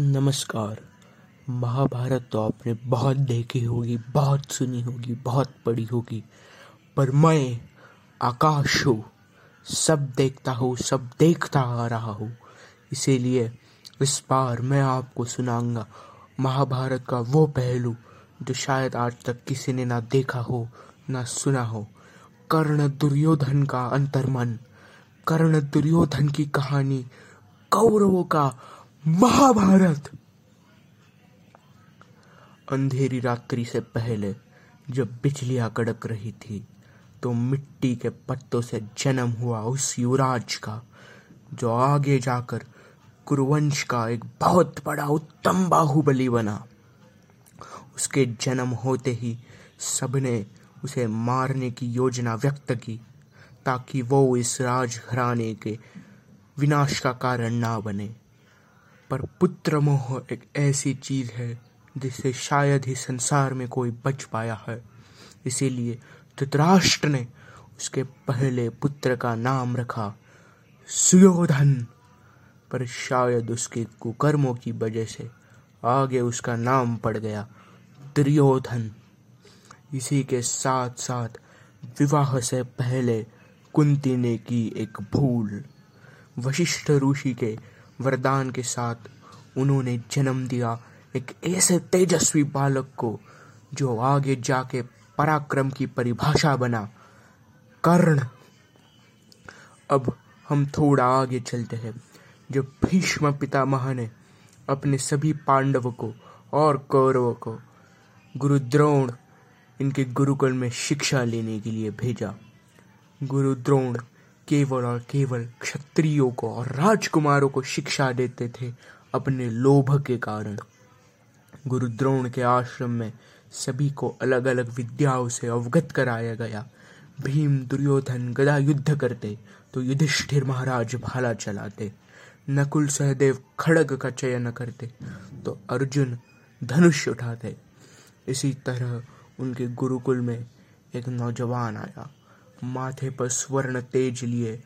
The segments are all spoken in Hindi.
नमस्कार। महाभारत तो आपने बहुत देखी होगी, बहुत सुनी होगी, बहुत पढ़ी होगी, पर मैं आकाश हूँ, सब देखता हूँ, सब देखता आ रहा हूँ। इसीलिए इस बार मैं आपको सुनाऊँगा महाभारत का वो पहलू जो शायद आज तक किसी ने ना देखा हो, ना सुना हो। कर्ण दुर्योधन का अंतर्मन, कर्ण दुर्योधन की कहानी कौरवों का महाभारत। अंधेरी रात्रि से पहले जब बिजलियाँ कड़क रही थी तो मिट्टी के पत्तों से जन्म हुआ उस युवराज का, जो आगे जाकर कुरुवंश का एक बहुत बड़ा उत्तम बाहुबली बना। उसके जन्म होते ही सबने उसे मारने की योजना व्यक्त की, ताकि वो इस राजघराने के विनाश का कारण ना बने। पर पुत्र मोह एक ऐसी चीज़ है जिससे शायद ही संसार में कोई बच पाया है। इसीलिए धृतराष्ट्र ने उसके पहले पुत्र का नाम रखा सुयोधन, पर शायद उसके कुकर्मों की वजह से आगे उसका नाम पड़ गया दुर्योधन। इसी के साथ साथ विवाह से पहले कुंती ने की एक भूल। वशिष्ठ ऋषि के वरदान के साथ उन्होंने जन्म दिया एक ऐसे तेजस्वी बालक को, जो आगे जाके पराक्रम की परिभाषा बना। कर्ण, अब हम थोड़ा आगे चलते हैं। जब भीष्म पितामह ने अपने सभी पांडवों को और कौरवों को गुरु द्रोण इनके गुरुकुल में शिक्षा लेने के लिए भेजा। गुरु द्रोण केवल और केवल क्षत्रियों को और राजकुमारों को शिक्षा देते थे अपने लोभ के कारण। गुरु द्रोण के आश्रम में सभी को अलग अलग विद्याओं से अवगत कराया गया। भीम, दुर्योधन, गदा युद्ध करते तो युधिष्ठिर महाराज भाला चलाते। नकुल सहदेव खड़ग का चयन करते तो अर्जुन धनुष उठाते। इसी तरह उनके गुरुकुल में एक नौजवान आया। माथे पर स्वर्ण तेज लिए,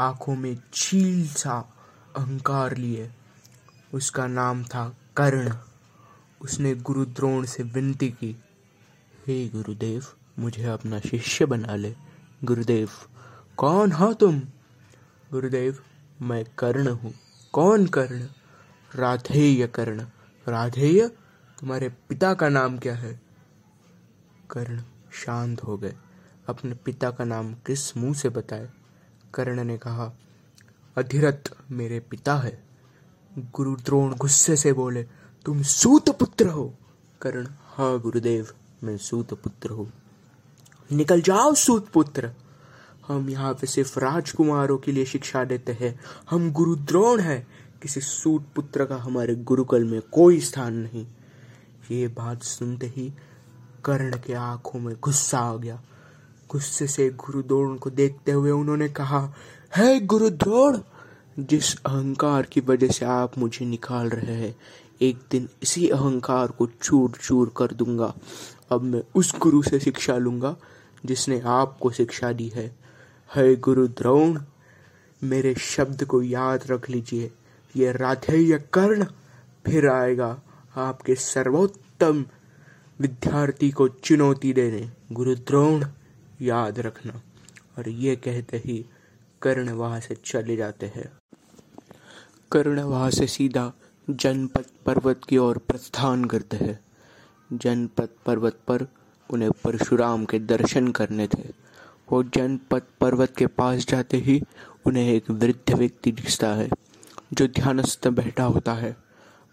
आँखों में चील सा अहंकार लिए। उसका नाम था कर्ण। उसने गुरु द्रोण से विनती की, हे गुरुदेव, मुझे अपना शिष्य बना ले। गुरुदेव, कौन हो तुम? गुरुदेव, मैं कर्ण हूँ। कौन कर्ण? राधेय कर्ण। राधेय, तुम्हारे पिता का नाम क्या है? कर्ण शांत हो गए। अपने पिता का नाम किस मुँह से बताए? कर्ण ने कहा, अधिरथ मेरे पिता है। गुरु द्रोण गुस्से से बोले, तुम सूत पुत्र हो। कर्ण हाँ गुरुदेव, मैं सूत पुत्र हूँ। निकल जाओ सूत पुत्र। हम यहाँ पे सिर्फ़ राजकुमारों के लिए शिक्षा देते हैं। हम गुरु द्रोण है। किसी सूत पुत्र का हमारे गुरुकुल में कोई स्थान नहीं। ये बात सुनते ही कर्ण के आँखों में गुस्सा आ गया। गुस्से से गुरुद्रोण को देखते हुए उन्होंने कहा, है गुरुद्रोण जिस अहंकार की वजह से आप मुझे निकाल रहे हैं, एक दिन इसी अहंकार को चूर चूर कर दूँगा। अब मैं उस गुरु से शिक्षा लूँगा, जिसने आपको शिक्षा दी है। है गुरु द्रोण, मेरे शब्द को याद रख लीजिए। ये राधेय कर्ण फिर आएगा, आपके सर्वोत्तम विद्यार्थी को चुनौती देने। गुरु द्रोण याद रखना। और ये कहते ही कर्ण वहाँ से चले जाते हैं। कर्ण वहाँ से सीधा जनपद पर्वत की ओर प्रस्थान करते हैं। जनपद पर्वत पर उन्हें परशुराम के दर्शन करने थे। वो जनपद पर्वत के पास जाते ही उन्हें एक वृद्ध व्यक्ति दिखता है, जो ध्यानस्थ बैठा होता है।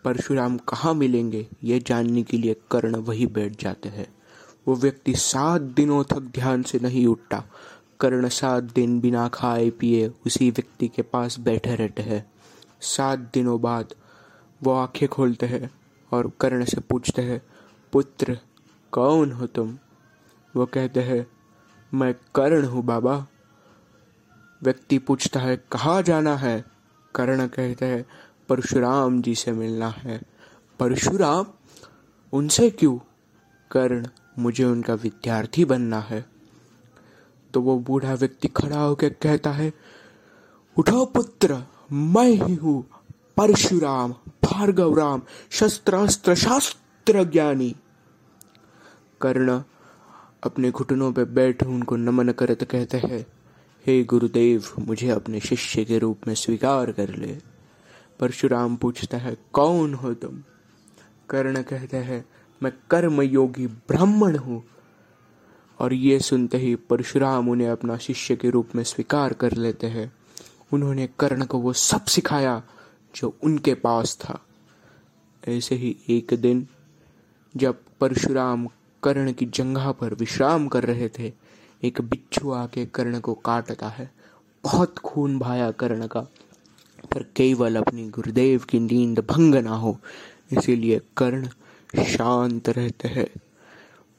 परशुराम कहाँ मिलेंगे, ये जानने के लिए कर्ण वही बैठ जाते हैं। वो व्यक्ति सात दिनों तक ध्यान से नहीं उठता। कर्ण सात दिन बिना खाए पिए उसी व्यक्ति के पास बैठे रहते हैं। सात दिनों बाद वो आँखें खोलते हैं और कर्ण से पूछते हैं, पुत्र, कौन हो तुम? वो कहते हैं, मैं कर्ण हूँ बाबा। व्यक्ति पूछता है, कहाँ जाना है? कर्ण कहते हैं, परशुराम जी से मिलना है। परशुराम? उनसे क्यों? कर्ण मुझे उनका विद्यार्थी बनना है। तो वो बूढ़ा व्यक्ति खड़ा होकर कहता है, उठो पुत्र, मैं ही हूँ परशुराम भार्गव राम शस्त्रास्त्र शास्त्र ज्ञानी कर्ण अपने घुटनों पर बैठ उनको नमन करते कहते हैं, हे गुरुदेव, मुझे अपने शिष्य के रूप में स्वीकार कर ले। परशुराम पूछता है, कौन हो तुम? कर्ण कहते हैं मैं कर्म योगी ब्राह्मण हूँ। और ये सुनते ही परशुराम उन्हें अपना शिष्य के रूप में स्वीकार कर लेते हैं। उन्होंने कर्ण को वो सब सिखाया जो उनके पास था। ऐसे ही एक दिन, जब परशुराम कर्ण की जंघा पर विश्राम कर रहे थे, एक बिच्छू आके कर्ण को काटता है। बहुत खून भाया कर्ण का, पर केवल अपनी गुरुदेव की नींद भंग ना हो। इसीलिए कर्ण शांत रहते हैं।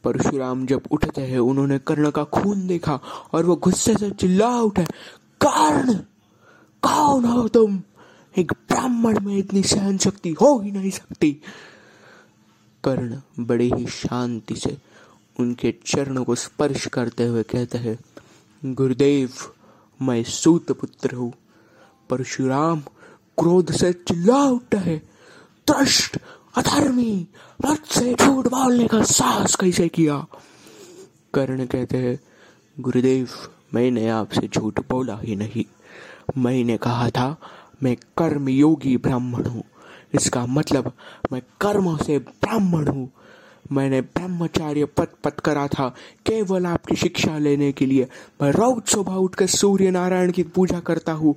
परशुराम जब उठते हैं, उन्होंने कर्ण का खून देखा और वो गुस्से से चिल्ला उठे, कर्ण, कौन हो तुम? एक ब्राह्मण में इतनी सहन शक्ति हो ही नहीं सकती। कर्ण बड़े ही शांति से उनके चरणों को स्पर्श करते हुए कहते हैं, गुरुदेव, मैं सूत पुत्र हूँ। परशुराम क्रोध से चिल्ला उठा है। त्रष्ट अधर्मी मुझसे झूठ बोलने का साहस कैसे किया? कर्ण कहते हैं, गुरुदेव, मैंने आपसे झूठ बोला ही नहीं। मैंने कहा था, मैं कर्म योगी ब्राह्मण हूँ। इसका मतलब मैं कर्म से ब्राह्मण हूँ। मैंने ब्रह्मचार्य पद पद करा था, केवल आपकी शिक्षा लेने के लिए। मैं रोज सुबह उठकर सूर्य नारायण की पूजा करता हूँ।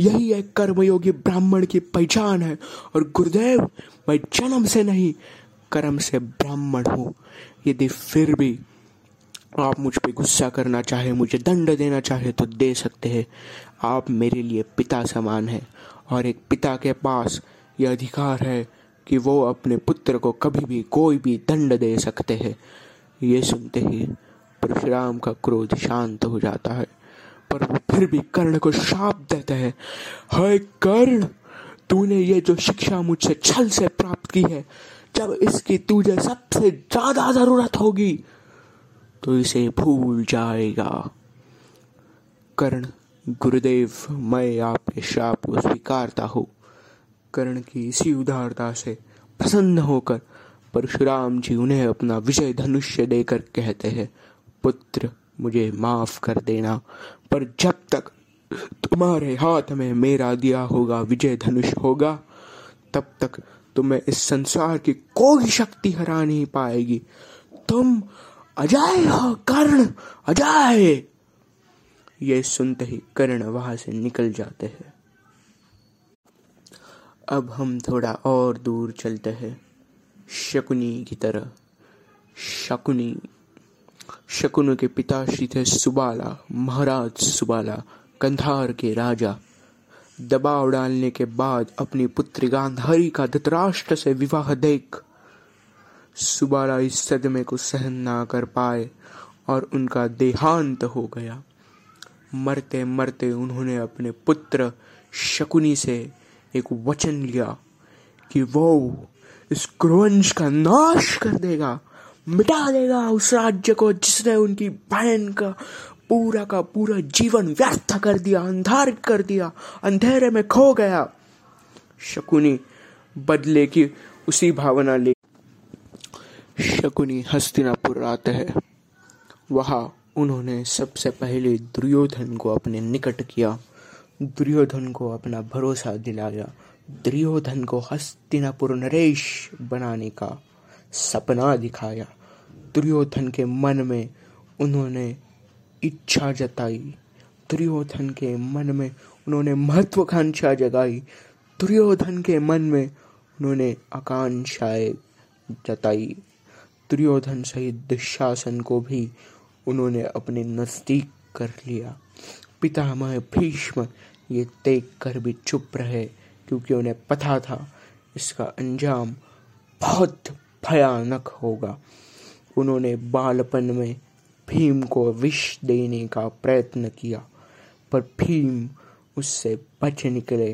यही एक कर्मयोगी ब्राह्मण की पहचान है और गुरुदेव, मैं जन्म से नहीं, कर्म से ब्राह्मण हूँ। यदि फिर भी आप मुझ पे गुस्सा करना चाहे, मुझे दंड देना चाहे तो दे सकते हैं। आप मेरे लिए पिता समान है और एक पिता के पास यह अधिकार है कि वो अपने पुत्र को कभी भी कोई भी दंड दे सकते हैं। ये सुनते ही परशुराम का क्रोध शांत हो जाता है, पर वो फिर भी कर्ण को शाप देते हैं। हाय कर्ण, तूने ये जो शिक्षा मुझसे छल से प्राप्त की है, जब इसकी तुझे सबसे ज़्यादा ज़रूरत होगी तो इसे भूल जाएगा। कर्ण, गुरुदेव, मैं आपके श्राप को स्वीकारता हूँ। कर्ण की इसी उदारता से प्रसन्न होकर परशुराम जी उन्हें अपना विजय धनुष्य देकर कहते हैं, पुत्र, मुझे माफ़ कर देना, पर जब तक तुम्हारे हाथ में मेरा दिया होगा विजय धनुष होगा, तब तक तुम्हें इस संसार की कोई शक्ति हरा नहीं पाएगी। तुम अजय हो, कर्ण, अजय! ये सुनते ही कर्ण वहाँ से निकल जाते हैं। अब हम थोड़ा और दूर चलते हैं। शकुनी की तरह। शकुनी। शकुन के पिता श्री थे सुबाला, महाराज सुबाला, कंधार के राजा। दबाव डालने के बाद अपनी पुत्री गांधारी का धतराष्ट्र से विवाह देख। सुबाला इस सदमे को सहन ना कर पाए और उनका देहांत हो गया। मरते मरते उन्होंने अपने पुत्र शकुनी से एक वचन लिया कि वो इस क्रवंश का नाश कर देगा, मिटा देगा उस राज्य को जिसने उनकी बहन का, पूरा का पूरा जीवन व्यर्थ कर दिया, अंधार कर दिया, अंधेरे में खो गया। शकुनी बदले की उसी भावना ले। शकुनी हस्तिनापुर आते हैं। वहाँ उन्होंने सबसे पहले दुर्योधन को अपने निकट किया। दुर्योधन को अपना भरोसा दिलाया। दुर्योधन को हस्तिनापुर नरेश बनाने का सपना दिखाया। दुर्योधन के मन में उन्होंने इच्छा जताई। दुर्योधन के मन में उन्होंने महत्वाकांक्षा जगाई। दुर्योधन के मन में उन्होंने आकांक्षाएँ जताई। दुर्योधन सहित दुशासन को भी उन्होंने अपने नज़दीक कर लिया। पितामह भीष्म ये देख कर भी चुप रहे, क्योंकि उन्हें पता था इसका अंजाम बहुत भयानक होगा। उन्होंने बालपन में भीम को विष देने का प्रयत्न किया, पर भीम उससे बच निकले।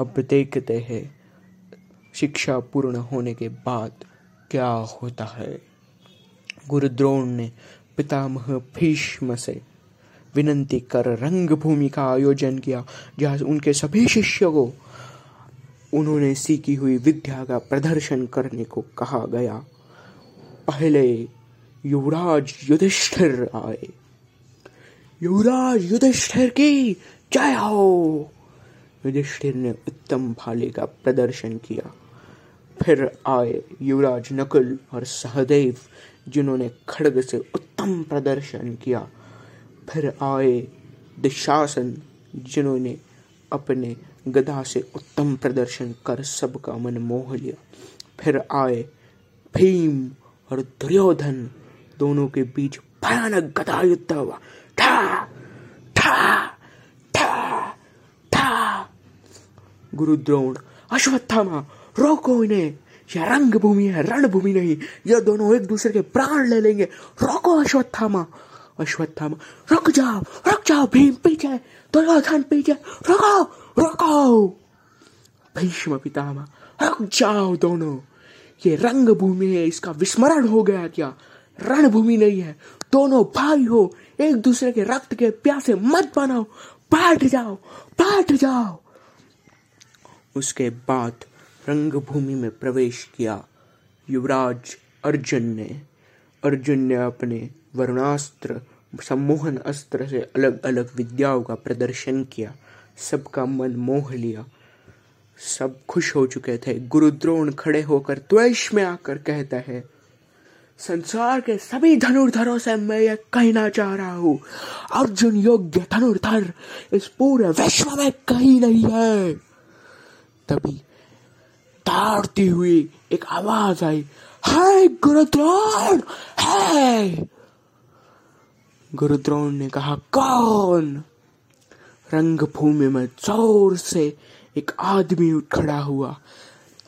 अब देखते हैं शिक्षा पूर्ण होने के बाद क्या होता है। गुरुद्रोण ने पितामह भीष्म से विनंती कर रंग भूमि का आयोजन किया, जहाँ उनके सभी शिष्यों को उन्होंने सीखी हुई विद्या का प्रदर्शन करने को कहा गया। पहले युवराज युधिष्ठिर आए। युवराज युधिष्ठिर की जय हो! युधिष्ठिर ने उत्तम भाले का प्रदर्शन किया। फिर आए युवराज नकुल और सहदेव, जिन्होंने खड़ग से उत्तम प्रदर्शन किया। फिर आए दुशासन, जिन्होंने अपने गदा से उत्तम प्रदर्शन कर सबका मन मोह लिया। फिर आए भीम और दुर्योधन, दोनों के बीच भयानक गदा युद्ध हुआ। ठा ठा ठा ठा। गुरु द्रोण अश्वत्थामा, रोको इन्हें। यह रंग भूमि है, रणभूमि नहीं। यह दोनों एक दूसरे के प्राण ले लेंगे। रोको अश्वत्थामा। अश्वत्थामा रुक जाओ रुक जाओ, भीम, पीछे, दुर्योधन, पीछे रुको रुको भीष्म पितामह रुक जाओ दोनों, ये रंग भूमि है, इसका विस्मरण हो गया क्या? रणभूमि नहीं है, दोनों भाई हो, एक दूसरे के रक्त के प्यासे मत बनाओ बैठ जाओ बैठ जाओ। उसके बाद रंगभूमि में प्रवेश किया, युवराज अर्जुन ने अर्जुन ने अपने वरुणास्त्र, सम्मोहन अस्त्र से अलग अलग विद्याओं का प्रदर्शन किया। सबका मन मोह लिया। सब खुश हो चुके थे। गुरुद्रोण खड़े होकर द्वेष में आकर कहता है, संसार के सभी धनुर्धरों से मैं यह कहना चाह रहा हूँ, अर्जुन योग्य धनुर्धर इस पूरे विश्व में कहीं नहीं है। तभी दौड़ती हुई एक आवाज़ आई, हाय गुरुद्रोण है गुरुद्रोण ने कहा, कौन? रंगभूमि में ज़ोर से एक आदमी उठ खड़ा हुआ।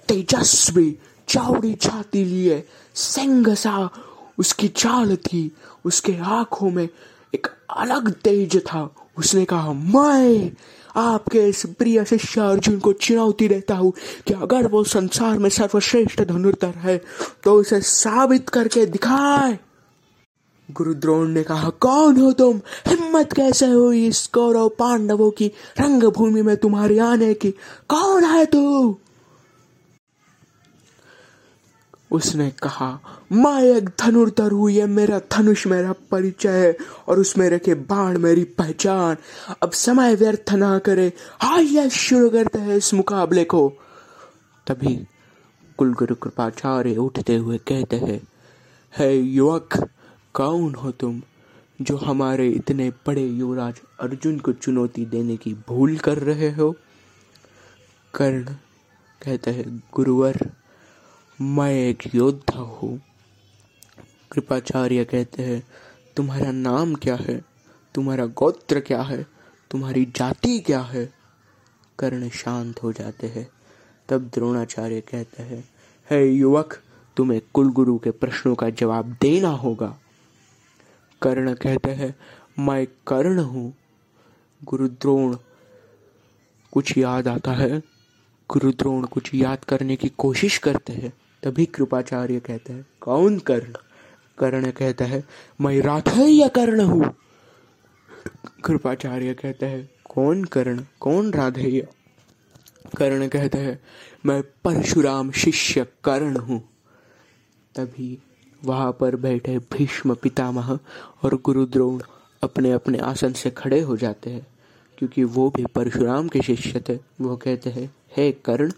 तेजस्वी चौड़ी छाती लिए सिंह सा उसकी चाल थी। उसके आँखों में एक अलग तेज था। उसने कहा, मैं आपके इस प्रिय शिष्य अर्जुन को चुनौती देता हूँ। कि अगर वो संसार में सर्वश्रेष्ठ धनुर्धर है तो उसे साबित करके दिखाए। गुरुद्रोण ने कहा, कौन हो तुम? हिम्मत कैसे हुई इस कौरव पांडवों की? रंगभूमि में तुम्हारी आने की। कौन है तू? उसने कहा, मैं एक धनुर्धर हूँ, ये मेरा धनुष मेरा परिचय है और उसमें रखे बाण मेरी पहचान। अब समय व्यर्थ ना करे। आइए शुरू करते हैं इस मुकाबले को। तभी कुलगुरु कृपाचार्य उठते हुए कहते हैं, है युवक कौन हो तुम, जो हमारे इतने बड़े युवराज अर्जुन को चुनौती देने की भूल कर रहे हो? कर्ण कहते हैं, गुरुवर, मैं एक योद्धा हूँ। कृपाचार्य कहते हैं, तुम्हारा नाम क्या है? तुम्हारा गोत्र क्या है? तुम्हारी जाति क्या है? कर्ण शांत हो जाते हैं। तब द्रोणाचार्य कहते हैं, हे युवक, तुम्हें कुलगुरु के प्रश्नों का जवाब देना होगा। कर्ण कहते हैं, मैं कर्ण हूँ। गुरुद्रोण, कुछ याद आता है? गुरुद्रोण कुछ याद करने की कोशिश करते हैं, तभी कृपाचार्य कहते हैं, कौन कर्ण? कर्ण कहता है, मैं राधेय कर्ण हूँ। कृपाचार्य कहते हैं, कौन कर्ण? कौन राधेय? कर्ण कहते हैं, मैं परशुराम शिष्य कर्ण हूँ। तभी वहाँ पर बैठे भीष्म, पितामह और गुरुद्रोण अपने अपने आसन से खड़े हो जाते हैं, क्योंकि वो भी परशुराम के शिष्य थे। वो कहते हैं, हे कर्ण,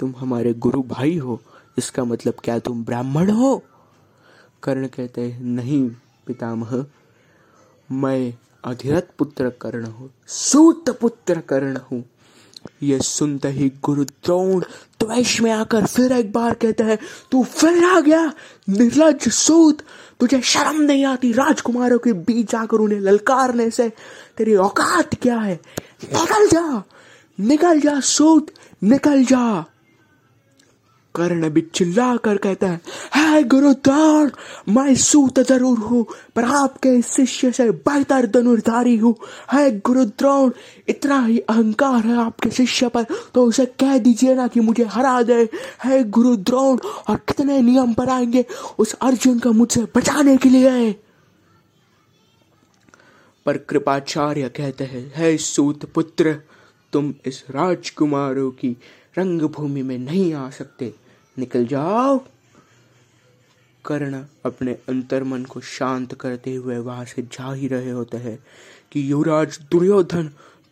तुम हमारे गुरु भाई हो, इसका मतलब क्या तुम ब्राह्मण हो? कर्ण कहते हैं, नहीं, पितामह, मैं अधिरथ पुत्र कर्ण हूँ, सूत पुत्र कर्ण हूँ ये सुनते ही गुरु द्रोण द्वेष में आकर फिर एक बार कहते हैं, तू फिर आ गया निर्लज सूत, तुझे शर्म नहीं आती, राजकुमारों के बीच जाकर उन्हें ललकारने से, तेरी औकात क्या है? निकल जा निकल जा सूत, निकल जा। कर्ण भी चिल्ला कर कहता है है गुरुद्वार, मैं सूत ज़रूर हूँ, पर आपके शिष्य से बेहतर धनुर्धारी हूँ। है गुरुद्रोण इतना ही अहंकार है आपके शिष्य पर तो उसे कह दीजिए ना कि मुझे हरा दे। है गुरुद्रोण और कितने नियम बनाएँगे उस अर्जुन को मुझसे बचाने के लिए? पर कृपाचार्य कहते हैं, है सूत पुत्र, तुम इस राजकुमारों की रंगभूमि में नहीं आ सकते। निकल जाओ। कर्ण अपने अंतर्मन को शांत करते हुए वहाँ से जा ही रहे होते हैं कि युवराज दुर्योधन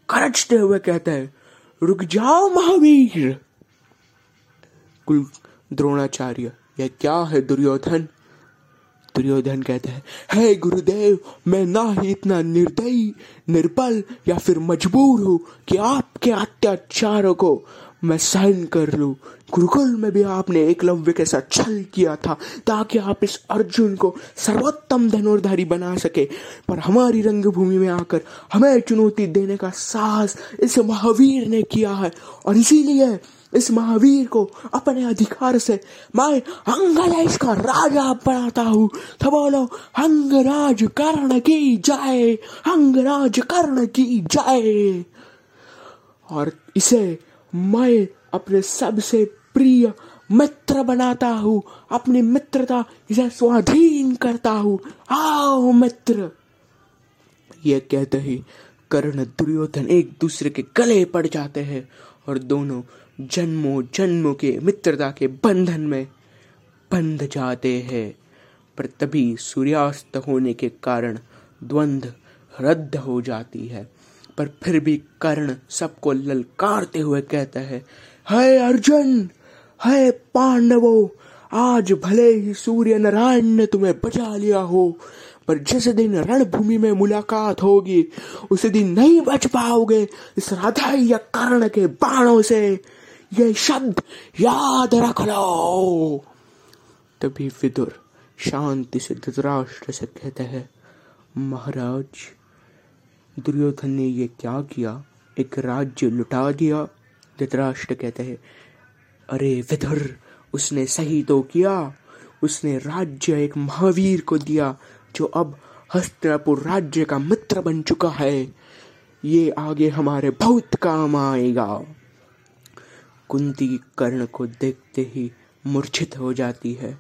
करचते हुए कहते हैं, रुक जाओ महावीर। कुल द्रोणाचार्य, यह क्या है दुर्योधन? दुर्योधन कहते हैं, हे गुरुदेव, मैं ना ही इतना निर्दयी, निर्बल या फिर मजबूर हूँ कि आपके अत्याचारों को मैं साइन कर लू। गुरुकुल में भी आपने एकलव्य के साथ छल किया था, ताकि आप इस अर्जुन को सर्वोत्तम धनुर्धारी बना सके। पर हमारी रंगभूमि में आकर हमें चुनौती देने का साहस इस महावीर ने किया है, और इसीलिए इस महावीर को अपने अधिकार से मैं अंगदेश का राजा बनाता हूँ। तो बोलो, अंगराज कर्ण की जाए अंगराज कर्ण की जाए और इसे मैं अपने सबसे प्रिय मित्र बनाता हूँ, अपनी मित्रता इसे स्वाधीन करता हूँ। आओ मित्र। ये कहते ही कर्ण दुर्योधन एक दूसरे के गले पड़ जाते हैं और दोनों जन्मों जन्मों के मित्रता के बंधन में बंध जाते हैं। पर तभी सूर्यास्त होने के कारण द्वंद्व रद्द हो जाती है। पर फिर भी कर्ण सबको ललकारते हुए कहता है है अर्जुन है पांडवो, आज भले ही सूर्य नारायण ने तुम्हें बचा लिया हो, पर जिस दिन रणभूमि में मुलाकात होगी, उस दिन नहीं बच पाओगे इस राधा या कर्ण के बाणों से। ये शब्द याद रख लो। तभी विदुर शांति से धृतराष्ट्र से कहते हैं, महाराज दुर्योधन ने ये क्या किया? एक राज्य लुटा दिया, धृतराष्ट्र कहते हैं। अरे, विदुर, उसने सही तो किया। उसने राज्य एक महावीर को दिया, जो अब हस्तिनापुर राज्य का मित्र बन चुका है। ये आगे हमारे बहुत काम आएगा। कुंती कर्ण को देखते ही मूर्छित हो जाती है।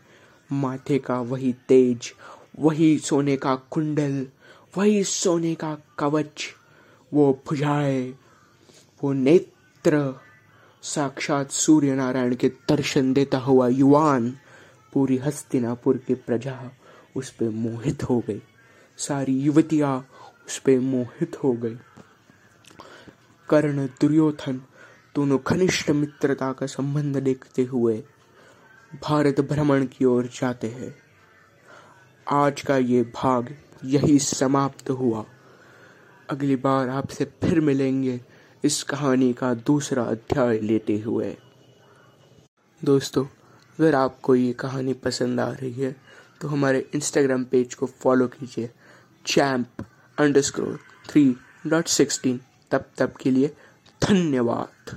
माथे का वही तेज, वही सोने का कुंडल वही सोने का कवच वो भुजाए, वो नेत्र, साक्षात सूर्य नारायण के दर्शन देता हुआ युवान, पूरी हस्तिनापुर की प्रजा उस पे मोहित हो गई। सारी युवतियाँ उस पे मोहित हो गई। कर्ण दुर्योधन, दोनों घनिष्ठ मित्रता का संबंध देखते हुए भारत भ्रमण की ओर जाते हैं। आज का ये भाग यही समाप्त हुआ। अगली बार आपसे फिर मिलेंगे इस कहानी का दूसरा अध्याय लेते हुए। दोस्तों, अगर आपको ये कहानी पसंद आ रही है तो हमारे इंस्टाग्राम पेज को फॉलो कीजिए। Champ underscore three dot sixteen तब तब के लिए धन्यवाद।